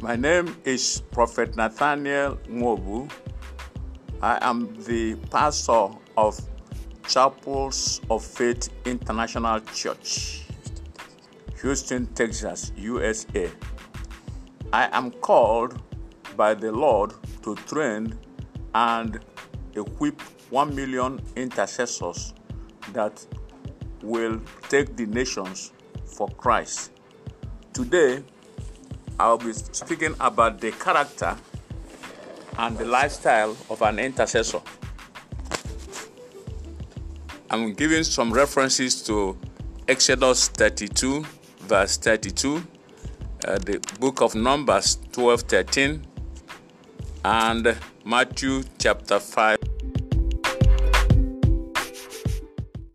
My name is Prophet Nathaniel Mwobu. I am the pastor of Chapels of Faith International Church, Houston, Texas, USA. I am called by the Lord to train and equip 1 million intercessors that will take the nations for Christ. Today, I'll be speaking about the character and the lifestyle of an intercessor. I'm giving some references to Exodus 32, verse 32, uh, the book of Numbers 12 13, and Matthew chapter 5.